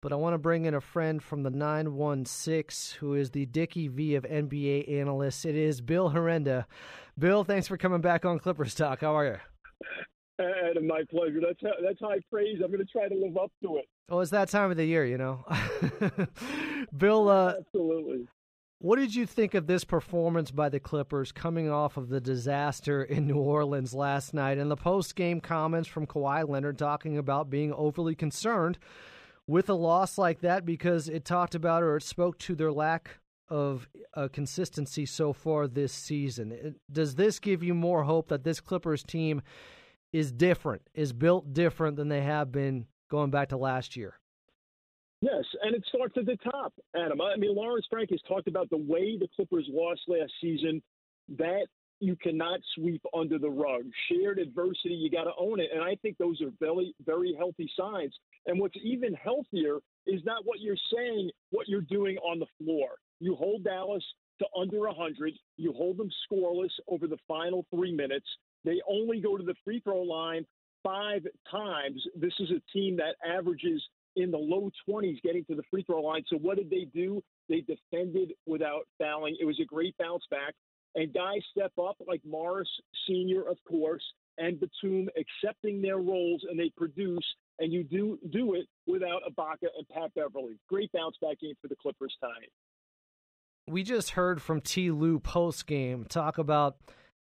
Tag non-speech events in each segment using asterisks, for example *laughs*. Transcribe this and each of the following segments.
but I want to bring in a friend from the 916 who is the Dickie V of NBA analysts. It is Bill Herenda. Bill, thanks for coming back on Clippers Talk. How are you? And my pleasure. That's that's high praise. I'm going to try to live up to it. Oh, it's that time of the year, you know. *laughs* Bill, uh, absolutely. What did you think of this performance by the Clippers coming off of the disaster in New Orleans last night and the post game comments from Kawhi Leonard talking about being overly concerned with a loss like that because it talked about or it spoke to their lack of uh, consistency so far this season. It, does this give you more hope that this Clippers team is different, is built different than they have been going back to last year? Yes, and it starts at the top, Adam. I mean, Lawrence Frank has talked about the way the Clippers lost last season. That you cannot sweep under the rug. Shared adversity, you got to own it. And I think those are very, very healthy signs. And what's even healthier is not what you're saying, what you're doing on the floor. You hold Dallas to under 100. You hold them scoreless over the final three minutes. They only go to the free throw line five times. This is a team that averages in the low 20s getting to the free throw line. So what did they do? They defended without fouling. It was a great bounce back. And guys step up like Morris Sr., of course, and Batum accepting their roles and they produce. And you do do it without Ibaka and Pat Beverley. Great bounce back game for the Clippers tonight. We just heard from T. Lue post game talk about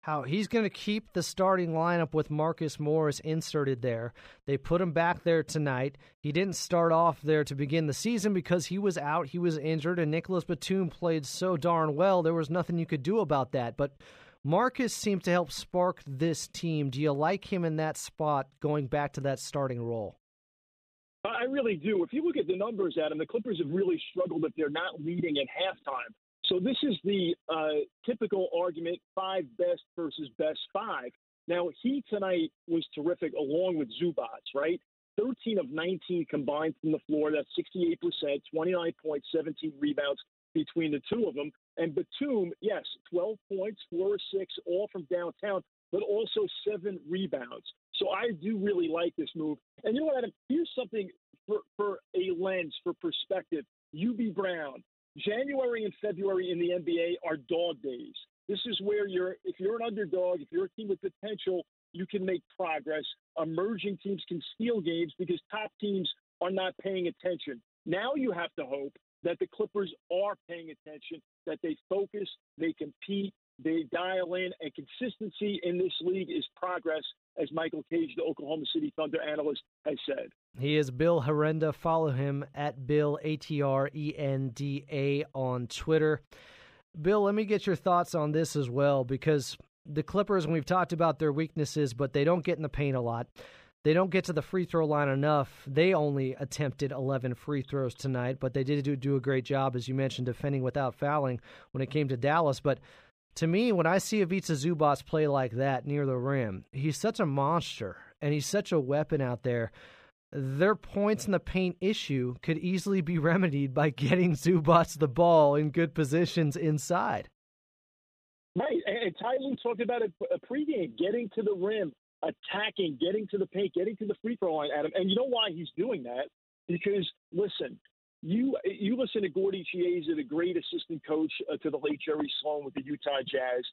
how he's going to keep the starting lineup with Marcus Morris inserted there. They put him back there tonight. He didn't start off there to begin the season because he was out, he was injured, and Nicholas Batum played so darn well, there was nothing you could do about that. But Marcus seemed to help spark this team. Do you like him in that spot going back to that starting role? I really do. If you look at the numbers, Adam, the Clippers have really struggled if they're not leading at halftime. So this is the uh, typical argument: five best versus best five. Now he tonight was terrific, along with Zubac, right? 13 of 19 combined from the floor. That's 68 percent, 29 points, 17 rebounds between the two of them. And Batum, yes, 12 points, four or six, all from downtown, but also seven rebounds. So I do really like this move. And you know what, Adam? Here's something for, for a lens, for perspective. Hubie Brown, January and February in the NBA are dog days. This is where you're, if you're an underdog, if you're a team with potential, you can make progress. Emerging teams can steal games because top teams are not paying attention. Now you have to hope that the Clippers are paying attention, that they focus, they compete, they dial in, and consistency in this league is progress, as Michael Cage, the Oklahoma City Thunder analyst, has said. He is Bill Herenda. Follow him at Bill A T R E N D A on Twitter. Bill, let me get your thoughts on this as well because the Clippers, and we've talked about their weaknesses, but they don't get in the paint a lot. They don't get to the free throw line enough. They only attempted 11 free throws tonight, but they did do, do a great job, as you mentioned, defending without fouling when it came to Dallas. But to me, when I see Ivica Zubac play like that near the rim, he's such a monster and he's such a weapon out there. Their points in the paint issue could easily be remedied by getting Zubac the ball in good positions inside. Right, and Ty Lue talked about it a uh, pregame, getting to the rim, attacking, getting to the paint, getting to the free throw line, Adam. And you know why he's doing that? Because listen, you you listen to Gordie Chiesa, the great assistant coach uh, to the late Jerry Sloan with the Utah Jazz.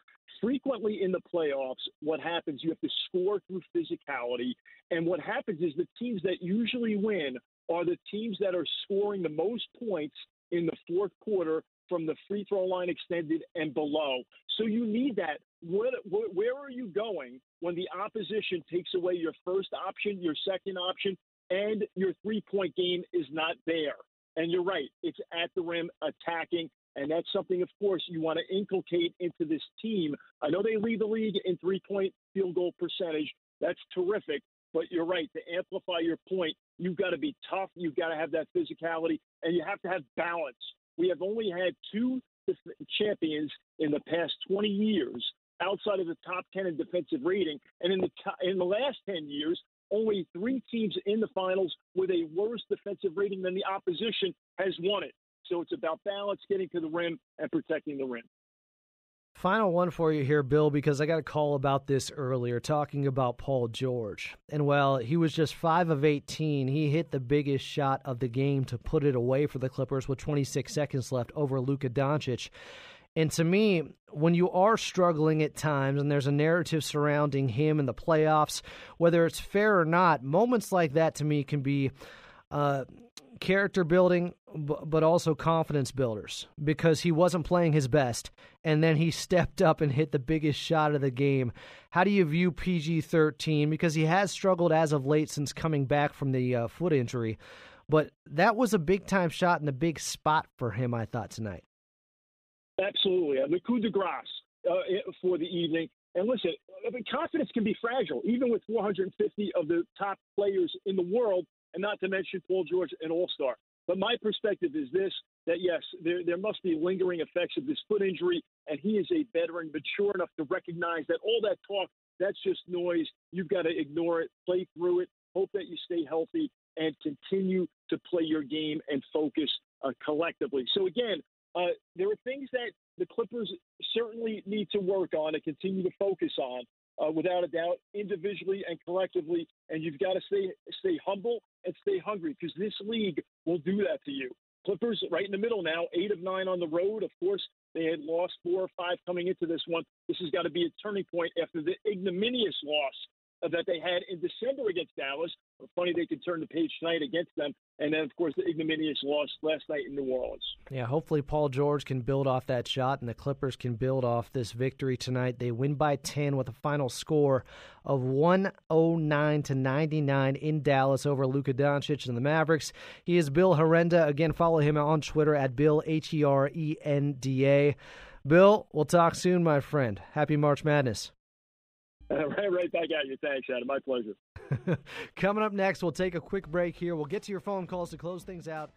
Frequently in the playoffs, what happens? You have to score through physicality, and what happens is the teams that usually win are the teams that are scoring the most points in the fourth quarter from the free throw line extended and below. So you need that. Where, where are you going when the opposition takes away your first option, your second option, and your three point game is not there? And you're right, it's at the rim attacking. And that's something, of course, you want to inculcate into this team. I know they lead the league in three point field goal percentage. That's terrific. But you're right, to amplify your point, you've got to be tough. You've got to have that physicality, and you have to have balance. We have only had two champions in the past 20 years outside of the top 10 in defensive rating. And in the, in the last 10 years, only three teams in the finals with a worse defensive rating than the opposition has won it. So it's about balance, getting to the rim, and protecting the rim. Final one for you here, Bill, because I got a call about this earlier, talking about Paul George. And while he was just 5 of 18, he hit the biggest shot of the game to put it away for the Clippers with 26 seconds left over Luka Doncic. And to me, when you are struggling at times and there's a narrative surrounding him in the playoffs, whether it's fair or not, moments like that to me can be uh, character building, but also confidence builders because he wasn't playing his best. And then he *laughs* stepped up and hit the biggest shot of the game. How do you view PG 13? Because he has struggled as of late since coming back from the uh, foot injury. But that was a big time shot and a big spot for him, I thought, tonight. Absolutely. The coup de grace uh, for the evening. And listen, I mean, confidence can be fragile, even with 450 of the top players in the world and not to mention Paul George, an all star. But my perspective is this that yes, there, there must be lingering effects of this foot injury, and he is a veteran, mature enough to recognize that all that talk, that's just noise. You've got to ignore it, play through it, hope that you stay healthy, and continue to play your game and focus uh, collectively. So, again, uh, there are things that the Clippers certainly need to work on and continue to focus on uh, without a doubt, individually and collectively. And you've got to stay stay humble and stay hungry because this league will do that to you. Clippers right in the middle now, eight of nine on the road. Of course, they had lost four or five coming into this one. This has got to be a turning point after the ignominious loss that they had in December against Dallas. Funny they could turn the page tonight against them. And then, of course, the ignominious loss last night in New Orleans. Yeah, hopefully Paul George can build off that shot and the Clippers can build off this victory tonight. They win by 10 with a final score of 109 to 99 in Dallas over Luka Doncic and the Mavericks. He is Bill Herenda. Again, follow him on Twitter at Bill, H E R E N D A. Bill, we'll talk soon, my friend. Happy March Madness. *laughs* right, right back at you. Thanks, Adam. My pleasure. *laughs* Coming up next, we'll take a quick break here. We'll get to your phone calls to close things out.